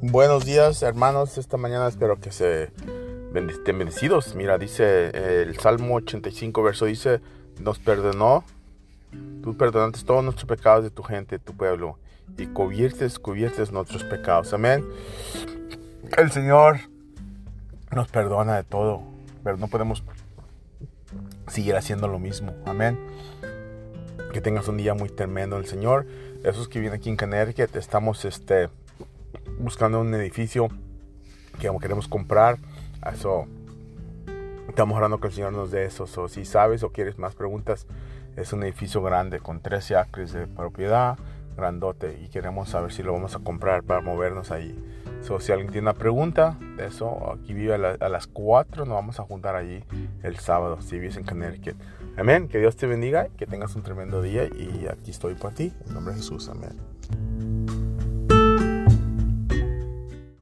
Buenos días, hermanos. Esta mañana espero que se estén bendecidos. Mira, dice el Salmo 85, verso dice, nos perdonó, tú perdonaste todos nuestros pecados de tu gente, tu pueblo, y cubiertes, cubiertes nuestros pecados. Amén. El Señor nos perdona de todo, pero no podemos seguir haciendo lo mismo. Amén. Que tengas un día muy tremendo el Señor. Esos que vienen aquí en Connecticut, estamos este buscando un edificio que queremos comprar. Eso estamos orando que el Señor nos dé eso. O si sabes o quieres más preguntas, es un edificio grande con 13 acres de propiedad, grandote, y queremos saber si lo vamos a comprar para movernos ahí. So, si alguien tiene una pregunta eso, aquí vive a, las 4, nos vamos a juntar allí el sábado, si vives en Connecticut. Amén, que Dios te bendiga, que tengas un tremendo día y aquí estoy por ti, en nombre de Jesús, amén.